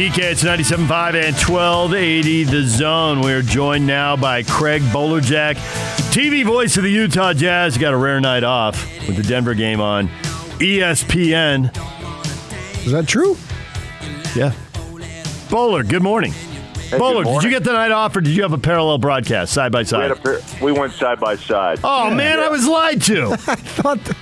DJ and PK, it's 97.5 and 1280 The Zone. We're joined now by Craig Bolerjack, TV voice of the Utah Jazz. Got a rare night off with the Denver game on ESPN. Is that true? Yeah. Bowler, good morning. Hey, Bowler, good did you get the night off or did you have a parallel broadcast side by side? had a we went side by side. Oh, man, I was lied to. I thought, th-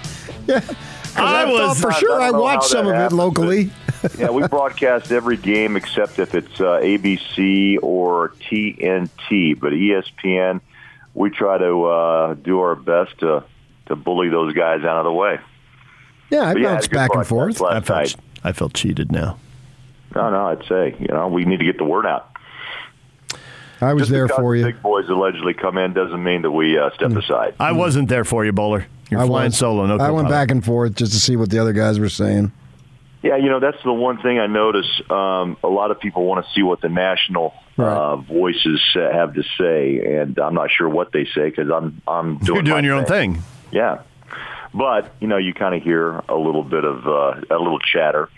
yeah. 'Cause I I, was- for sure don't I watched some that of it happened, locally. yeah, we broadcast every game except if it's uh, ABC or TNT. But ESPN, we try to uh, do our best to to bully those guys out of the way. Yeah, I But bounced had a good back and forth. I Last felt, night. I felt cheated now. No, no, I'd say you know we need to get the word out. I was Just there for you. Big boys allegedly come in doesn't mean that we uh, step aside. I wasn't there for you, Bowler. You're I flying was. solo. No I went co-pilot. back and forth just to see what the other guys were saying. Yeah, you know that's the one thing I notice. Um, a lot of people want to see what the national uh, voices uh, have to say, and I'm not sure what they say because I'm I'm doing You're doing my your own thing. Yeah, but you know you kind of hear a little bit of uh, a little chatter.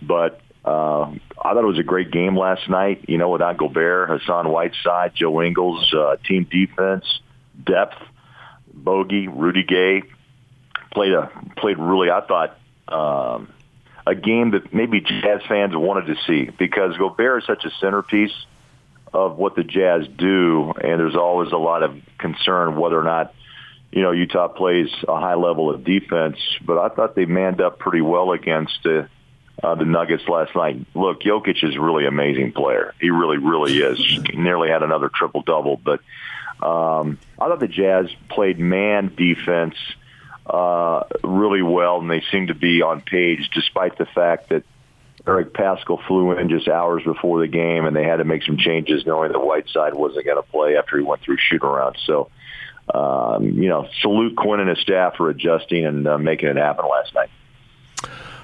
But uh, I thought it was a great game last night. You know, without Gobert, Hassan Whiteside, Joe Ingles, uh, team defense, depth, Bogey, Rudy Gay played a played really. I thought. Um, a game that maybe Jazz fans wanted to see because Gobert is such a centerpiece of what the Jazz do, and there's always a lot of concern whether or not you know Utah plays a high level of defense. But I thought they manned up pretty well against the uh, the Nuggets last night. Look, Jokic is really amazing player. He really, really is. He nearly had another triple double, but um, I thought the Jazz played man defense uh, really well, and they seem to be on page, despite the fact that Eric Paschall flew in just hours before the game, and they had to make some changes, knowing that Whiteside wasn't going to play after he went through shoot around. So, um, you know, salute Quinn and his staff for adjusting and uh, making it happen last night.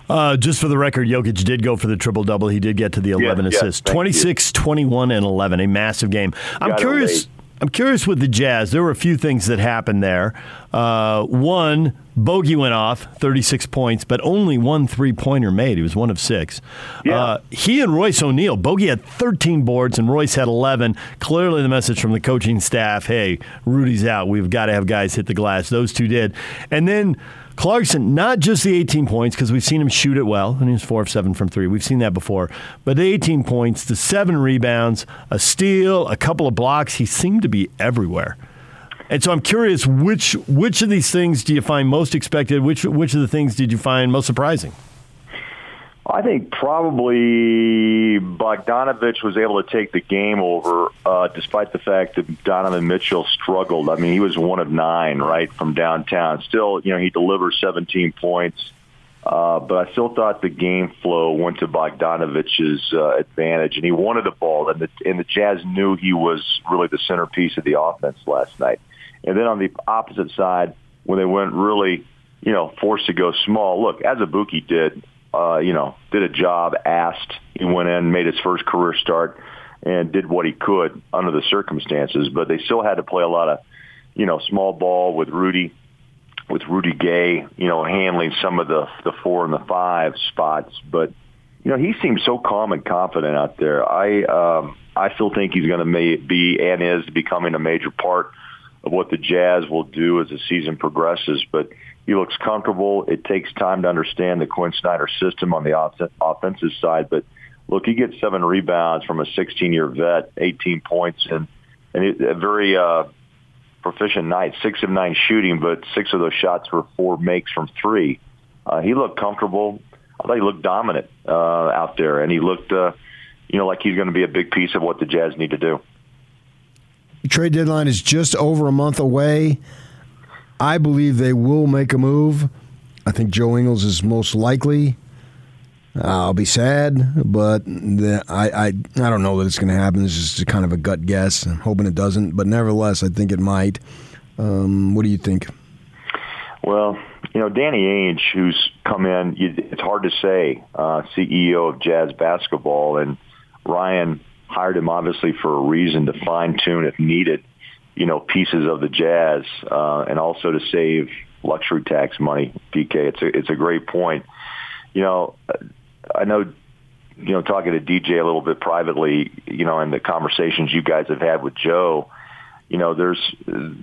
Uh, just for the record, Jokic did go for the triple double. He did get to the 11 yeah, assists. you. 26, 21, and 11. A massive game. I'm Got curious. I'm curious with the Jazz. There were a few things that happened there. Uh, one, Bogey went off, 36 points, but only one three pointer made. He was one of six. Yeah. Uh, he and Royce O'Neale, Bogey had 13 boards and Royce had 11. Clearly, the message from the coaching staff hey, Rudy's out. We've got to have guys hit the glass. Those two did. And then Clarkson, not just the 18 points, because we've seen him shoot it well, and he was four of seven from three. We've seen that before. But the 18 points, the seven rebounds, a steal, a couple of blocks, he seemed to be everywhere. And so I'm curious, which which of these things do you find most expected? Which which of the things did you find most surprising? I think probably Bogdanovich was able to take the game over, uh, despite the fact that Donovan Mitchell struggled. I mean, he was one of nine, right, from downtown. Still, you know, he delivered 17 points, uh, but I still thought the game flow went to Bogdanovich's uh, advantage, and he wanted the ball, and the, and the Jazz knew he was really the centerpiece of the offense last night. And then on the opposite side, when they went really, you know, forced to go small, look, Azubuike did, uh, you know, did a job, asked, he went in, made his first career start, and did what he could under the circumstances. But they still had to play a lot of, you know, small ball with Rudy, with Rudy Gay, you know, handling some of the the four and the five spots. But you know, he seems so calm and confident out there. I um, I still think he's going to be and is becoming a major part of what the Jazz will do as the season progresses. But he looks comfortable. It takes time to understand the Quinn Snyder system on the off- offensive side. But look, he gets seven rebounds from a 16-year vet, 18 points, and and it, a very uh, proficient night. Six of nine shooting, but six of those shots were four makes from three. Uh, he looked comfortable. I thought he looked dominant uh, out there, and he looked, uh, you know, like he's going to be a big piece of what the Jazz need to do. Trade deadline is just over a month away. I believe they will make a move. I think Joe Ingles is most likely. I'll be sad, but the, I, I I don't know that it's going to happen. It's just kind of a gut guess. I'm hoping it doesn't, but nevertheless, I think it might. Um, what do you think? Well, you know, Danny Ainge, who's come in, it's hard to say, uh, CEO of Jazz Basketball, and Ryan hired him obviously for a reason to fine tune if needed, you know, pieces of the Jazz, uh, and also to save luxury tax money. PK, it's a it's a great point. You know, I know you know, talking to DJ a little bit privately, you know, in the conversations you guys have had with Joe, you know, there's,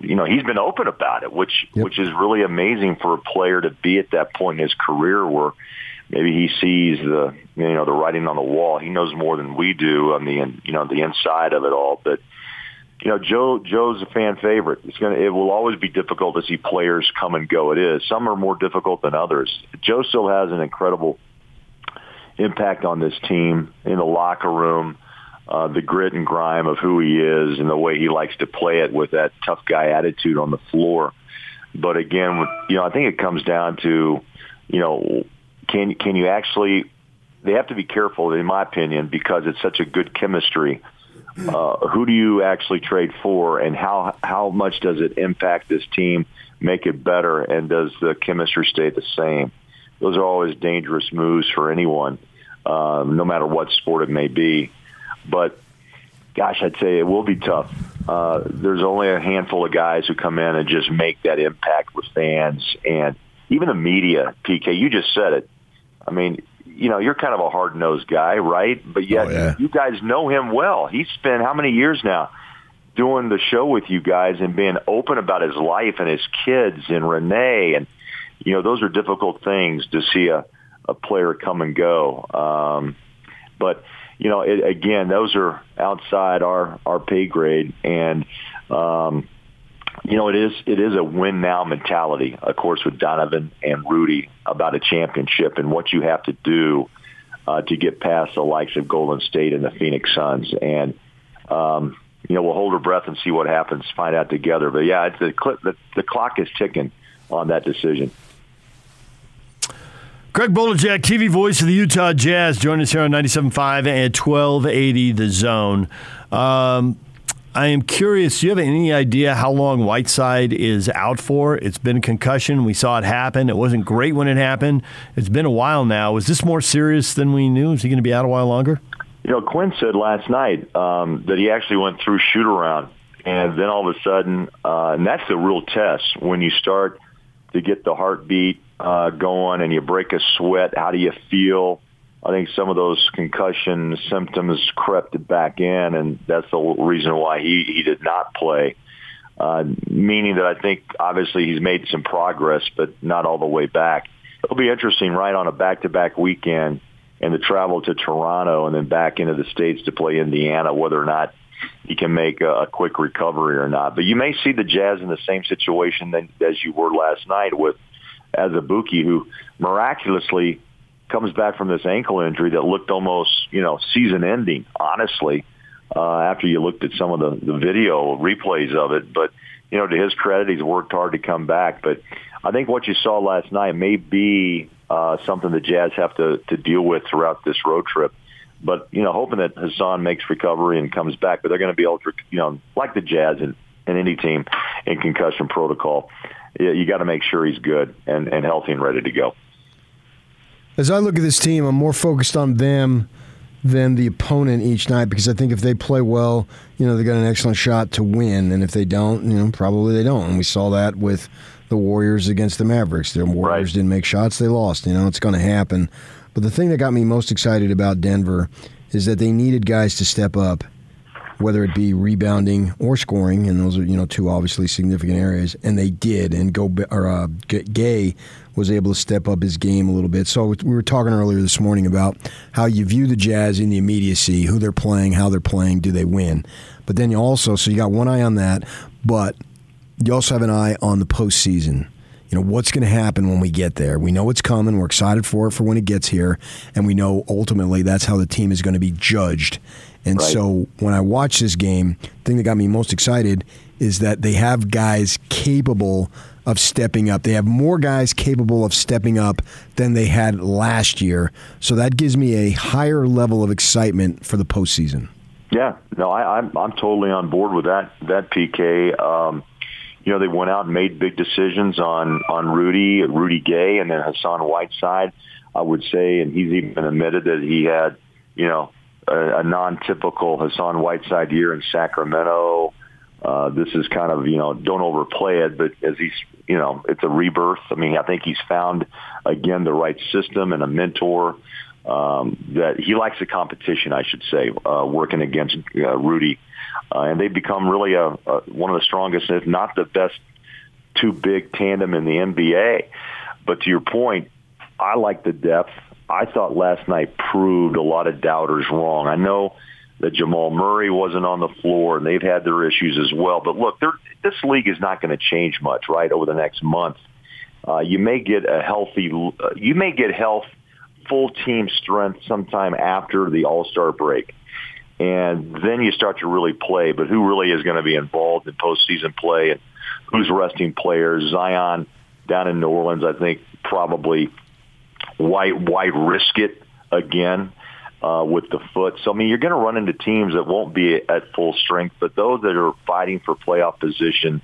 you know, he's been open about it, which yep. which is really amazing for a player to be at that point in his career where maybe he sees the, you know, the writing on the wall. He knows more than we do on the, you know, the inside of it all, but. You know, Joe. Joe's a fan favorite. It's gonna. It will always be difficult to see players come and go. It is. Some are more difficult than others. Joe still has an incredible impact on this team in the locker room uh, the grit and grime of who he is and the way he likes to play it with that tough guy attitude on the floor. But again, you know, I think it comes down to, you know, can can you actually? They have to be careful, in my opinion, because it's such a good chemistry. Uh, who do you actually trade for, and how how much does it impact this team, make it better, and does the chemistry stay the same? Those are always dangerous moves for anyone, um, no matter what sport it may be. But gosh, I'd say it will be tough. Uh, there's only a handful of guys who come in and just make that impact with fans and even the media. PK, you just said it. I mean, you know, you're kind of a hard nosed guy, right? But yet, oh, yeah. you guys know him well. He's spent how many years now doing the show with you guys and being open about his life and his kids and Renee and you know those are difficult things to see a a player come and go. Um, but you know, it, again, those are outside our our pay grade, and um, you know, it is it is a win now mentality, of course, with Donovan and Rudy about a championship and what you have to do uh, to get past the likes of Golden State and the Phoenix Suns, and um, you know, we'll hold our breath and see what happens, find out together. But yeah, it's the, the the clock is ticking on that decision. Craig Bolerjack, TV voice of the Utah Jazz, join us here on 97.5 and 1280 The Zone. Um, I am curious, do you have any idea how long Whiteside is out for? It's been concussion. We saw it happen. It wasn't great when it happened. It's been a while now. Is this more serious than we knew? Is he going to be out a while longer? You know, Quinn said last night um, that he actually went through shoot around, and then all of a sudden, uh, and that's the real test when you start to get the heartbeat uh, going and you break a sweat, how do you feel? I think some of those concussion symptoms crept back in, and that's the reason why he, he did not play. Uh, meaning that I think obviously he's made some progress, but not all the way back. It'll be interesting, right, on a back-to-back weekend and the travel to Toronto and then back into the States to play Indiana, whether or not he can make a, a quick recovery or not. But you may see the Jazz in the same situation than, as you were last night with Azubuike, who miraculously comes back from this ankle injury that looked almost, you know, season-ending. Honestly, uh, after you looked at some of the, the video replays of it, but you know, to his credit, he's worked hard to come back. But I think what you saw last night may be uh, something the Jazz have to to deal with throughout this road trip. But you know, hoping that Hassan makes recovery and comes back. But they're going to be ultra, you know, like the Jazz and, and any team in concussion protocol you got to make sure he's good and, and healthy and ready to go. As I look at this team, I'm more focused on them than the opponent each night because I think if they play well, you know, they got an excellent shot to win, and if they don't, you know, probably they don't. And we saw that with the Warriors against the Mavericks. The Warriors right. didn't make shots; they lost. You know, it's going to happen. But the thing that got me most excited about Denver is that they needed guys to step up whether it be rebounding or scoring, and those are you know two obviously significant areas, and they did. And go or uh, Gay was able to step up his game a little bit. So we were talking earlier this morning about how you view the Jazz in the immediacy, who they're playing, how they're playing, do they win? But then you also so you got one eye on that, but you also have an eye on the postseason you know what's going to happen when we get there. We know it's coming. We're excited for it for when it gets here, and we know ultimately that's how the team is going to be judged. And right. so when I watch this game, the thing that got me most excited is that they have guys capable of stepping up. They have more guys capable of stepping up than they had last year. So that gives me a higher level of excitement for the postseason. Yeah, no, I, I'm I'm totally on board with that. That PK. Um, you know, they went out and made big decisions on on Rudy, Rudy Gay, and then Hassan Whiteside. I would say, and he's even admitted that he had, you know, a, a non-typical Hassan Whiteside year in Sacramento. Uh, this is kind of, you know, don't overplay it, but as he's, you know, it's a rebirth. I mean, I think he's found, again, the right system and a mentor um, that he likes the competition, I should say, uh, working against uh, Rudy, uh, and they've become really a, a one of the strongest, if not the best, two big tandem in the NBA. But to your point, I like the depth. I thought last night proved a lot of doubters wrong. I know that Jamal Murray wasn't on the floor, and they've had their issues as well. But look, this league is not going to change much, right, over the next month. Uh, you may get a healthy, uh, you may get health, full team strength sometime after the All Star break, and then you start to really play. But who really is going to be involved in postseason play, and who's resting players? Zion down in New Orleans, I think probably why why risk it again uh, with the foot? So I mean, you're going to run into teams that won't be at full strength, but those that are fighting for playoff position,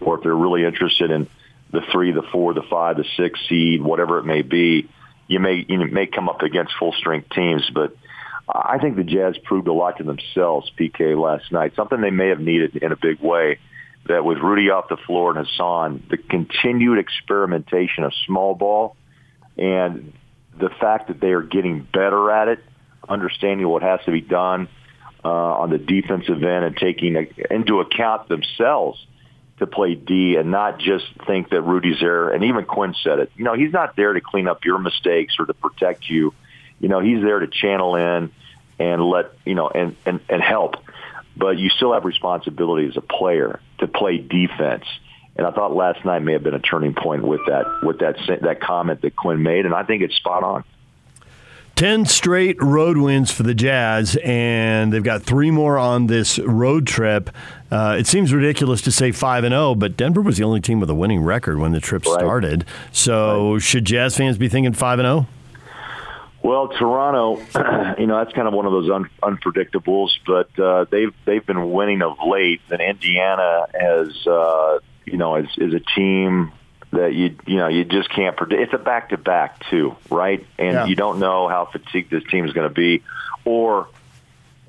or if they're really interested in the three, the four, the five, the six seed, whatever it may be, you may you may come up against full strength teams, but. I think the Jazz proved a lot to themselves, PK, last night. Something they may have needed in a big way. That with Rudy off the floor and Hassan, the continued experimentation of small ball and the fact that they are getting better at it, understanding what has to be done uh, on the defensive end, and taking a, into account themselves to play D and not just think that Rudy's there. And even Quinn said it. You know, he's not there to clean up your mistakes or to protect you. You know, he's there to channel in and let you know and and, and help. But you still have responsibility as a player to play defense and I thought last night may have been a turning point with that with that that comment that Quinn made, and I think it's spot on. 10 straight road wins for the Jazz, and they've got three more on this road trip. Uh, it seems ridiculous to say 5 and 0, but Denver was the only team with a winning record when the trip right. started. So, right. should Jazz fans be thinking 5 and 0? Well, Toronto, you know, that's kind of one of those un- unpredictables, but uh, they've they've been winning of late, and Indiana has uh, you know, is is a team that you you know you just can't predict. It's a back to back too, right? And yeah. you don't know how fatigued this team is going to be, or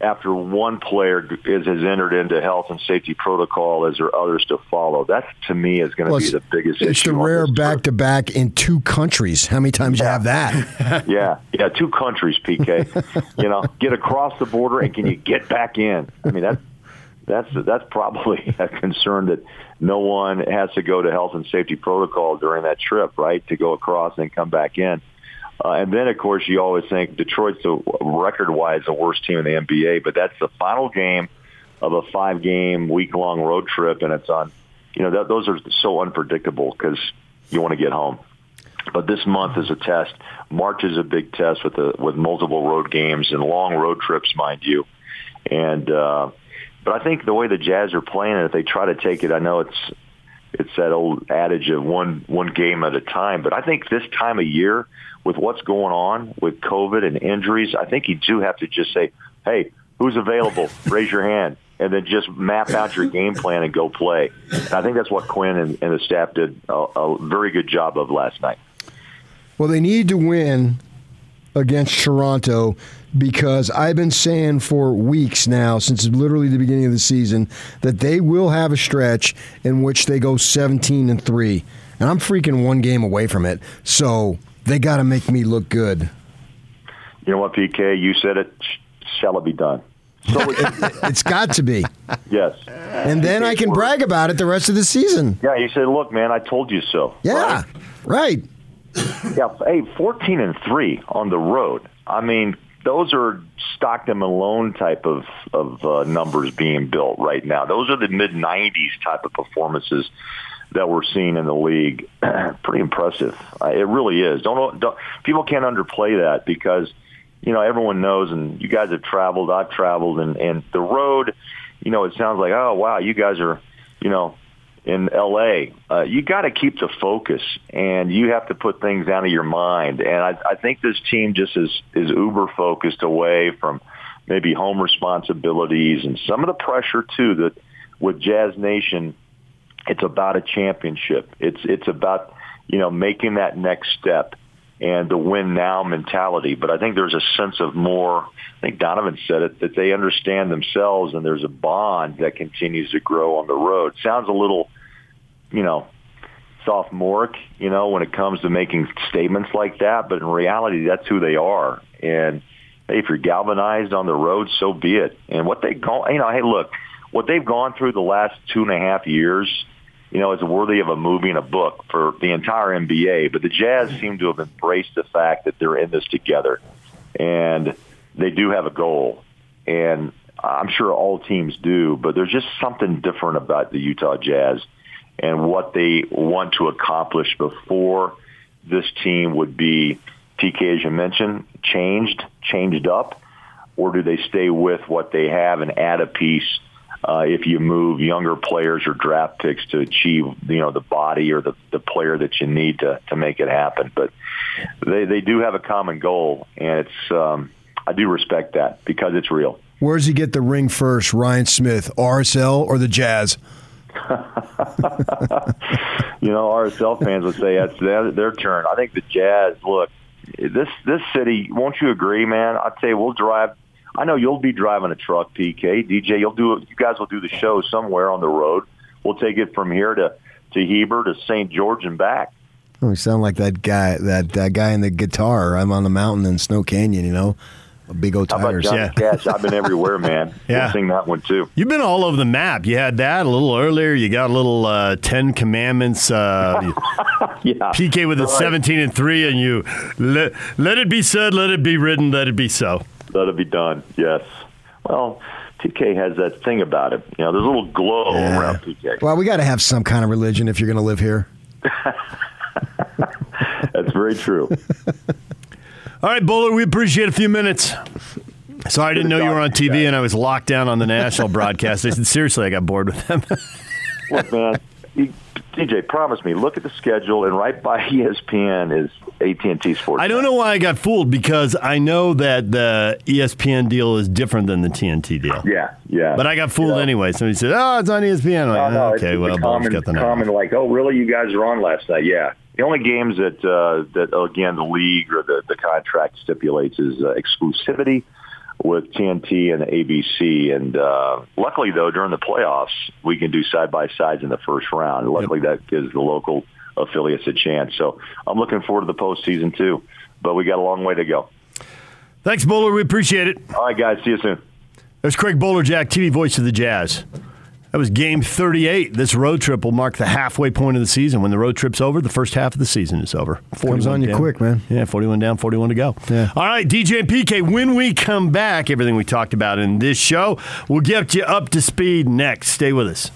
after one player is has entered into health and safety protocol, is there others to follow? That to me is going to well, be the biggest. It's the rare back to back in two countries. How many times yeah. you have that? yeah, yeah, two countries, PK. you know, get across the border and can you get back in? I mean that's that's that's probably a concern that no one has to go to health and safety protocol during that trip, right? To go across and come back in. Uh, and then, of course, you always think Detroit's the record-wise the worst team in the NBA, but that's the final game of a five-game, week-long road trip, and it's on. You know, that, those are so unpredictable because you want to get home. But this month is a test. March is a big test with the with multiple road games and long road trips, mind you. And uh, but I think the way the Jazz are playing, and if they try to take it, I know it's it's that old adage of one one game at a time. But I think this time of year, with what's going on with COVID and injuries, I think you do have to just say, "Hey, who's available? Raise your hand." And then just map out your game plan and go play. And I think that's what Quinn and, and the staff did a, a very good job of last night. Well, they need to win against Toronto because I've been saying for weeks now, since literally the beginning of the season, that they will have a stretch in which they go 17 and 3. And I'm freaking one game away from it. So they got to make me look good. You know what, PK? You said it. Shall it be done? So it's got to be. Yes. And then I can brag about it the rest of the season. Yeah, you said, look, man, I told you so. Yeah, right. right. yeah, hey, 14 and 3 on the road. I mean, those are Stockton Malone type of of uh, numbers being built right now. Those are the mid '90s type of performances that we're seeing in the league. Pretty impressive. Uh, it really is. Don't, don't people can't underplay that because you know everyone knows, and you guys have traveled. I've traveled, and and the road. You know, it sounds like oh wow, you guys are you know in LA, uh, you got to keep the focus and you have to put things out of your mind. And I, I think this team just is, is uber focused away from maybe home responsibilities and some of the pressure too that with Jazz Nation, it's about a championship. It's, it's about, you know, making that next step and the win now mentality. But I think there's a sense of more, I think Donovan said it, that they understand themselves and there's a bond that continues to grow on the road. Sounds a little you know, sophomoric, you know, when it comes to making statements like that. But in reality, that's who they are. And hey, if you're galvanized on the road, so be it. And what they go, you know, hey, look, what they've gone through the last two and a half years, you know, is worthy of a movie and a book for the entire NBA. But the Jazz seem to have embraced the fact that they're in this together, and they do have a goal. And I'm sure all teams do, but there's just something different about the Utah Jazz and what they want to accomplish before this team would be, TK, as you mentioned, changed, changed up, or do they stay with what they have and add a piece uh, if you move younger players or draft picks to achieve, you know, the body or the, the player that you need to, to make it happen. But they, they do have a common goal, and it's um, I do respect that because it's real. Where does he get the ring first, Ryan Smith, RSL or the Jazz? you know, RSL fans would say that's their, their turn. I think the Jazz. Look, this this city. Won't you agree, man? I'd say we'll drive. I know you'll be driving a truck, PK, DJ. You'll do. You guys will do the show somewhere on the road. We'll take it from here to to Heber to St. George and back. Oh, you sound like that guy. That that guy in the guitar. I'm on the mountain in Snow Canyon. You know. Big old tires. yeah. Cash? I've been everywhere, man. yeah. We'll sing that one too. You've been all over the map. You had that a little earlier. You got a little uh, Ten Commandments. Uh, yeah. PK with a right. 17 and three, and you let, let it be said, let it be written, let it be so. It be done. Yes. Well, PK has that thing about it. You know, there's a little glow yeah. around PK. Well, we got to have some kind of religion if you're going to live here. That's very true. All right, Bowler, we appreciate a few minutes. Sorry, I didn't know you were on TV and I was locked down on the national broadcast. I said, seriously, I got bored with them. Look, man, DJ, promise me, look at the schedule, and right by ESPN is AT&T Sports. I don't know why I got fooled because I know that the ESPN deal is different than the TNT deal. Yeah, yeah. But I got fooled anyway. Somebody said, "Oh, it's on ESPN." I'm like, no, no, okay, well, common, got the common like, "Oh, really? You guys were on last night?" Yeah. The only games that uh, that again the league or the the contract stipulates is uh, exclusivity with TNT and ABC. And uh, luckily, though, during the playoffs, we can do side by sides in the first round. Luckily, yep. that gives the local affiliates a chance. So I'm looking forward to the postseason too. But we got a long way to go. Thanks, Bowler. We appreciate it. All right, guys. See you soon. There's Craig Bolerjack, TV voice of the Jazz. That was game 38. This road trip will mark the halfway point of the season. When the road trip's over, the first half of the season is over. Comes on you down. quick, man. Yeah, 41 down, 41 to go. Yeah. All right, DJ and PK, when we come back, everything we talked about in this show, we'll get you up to speed next. Stay with us.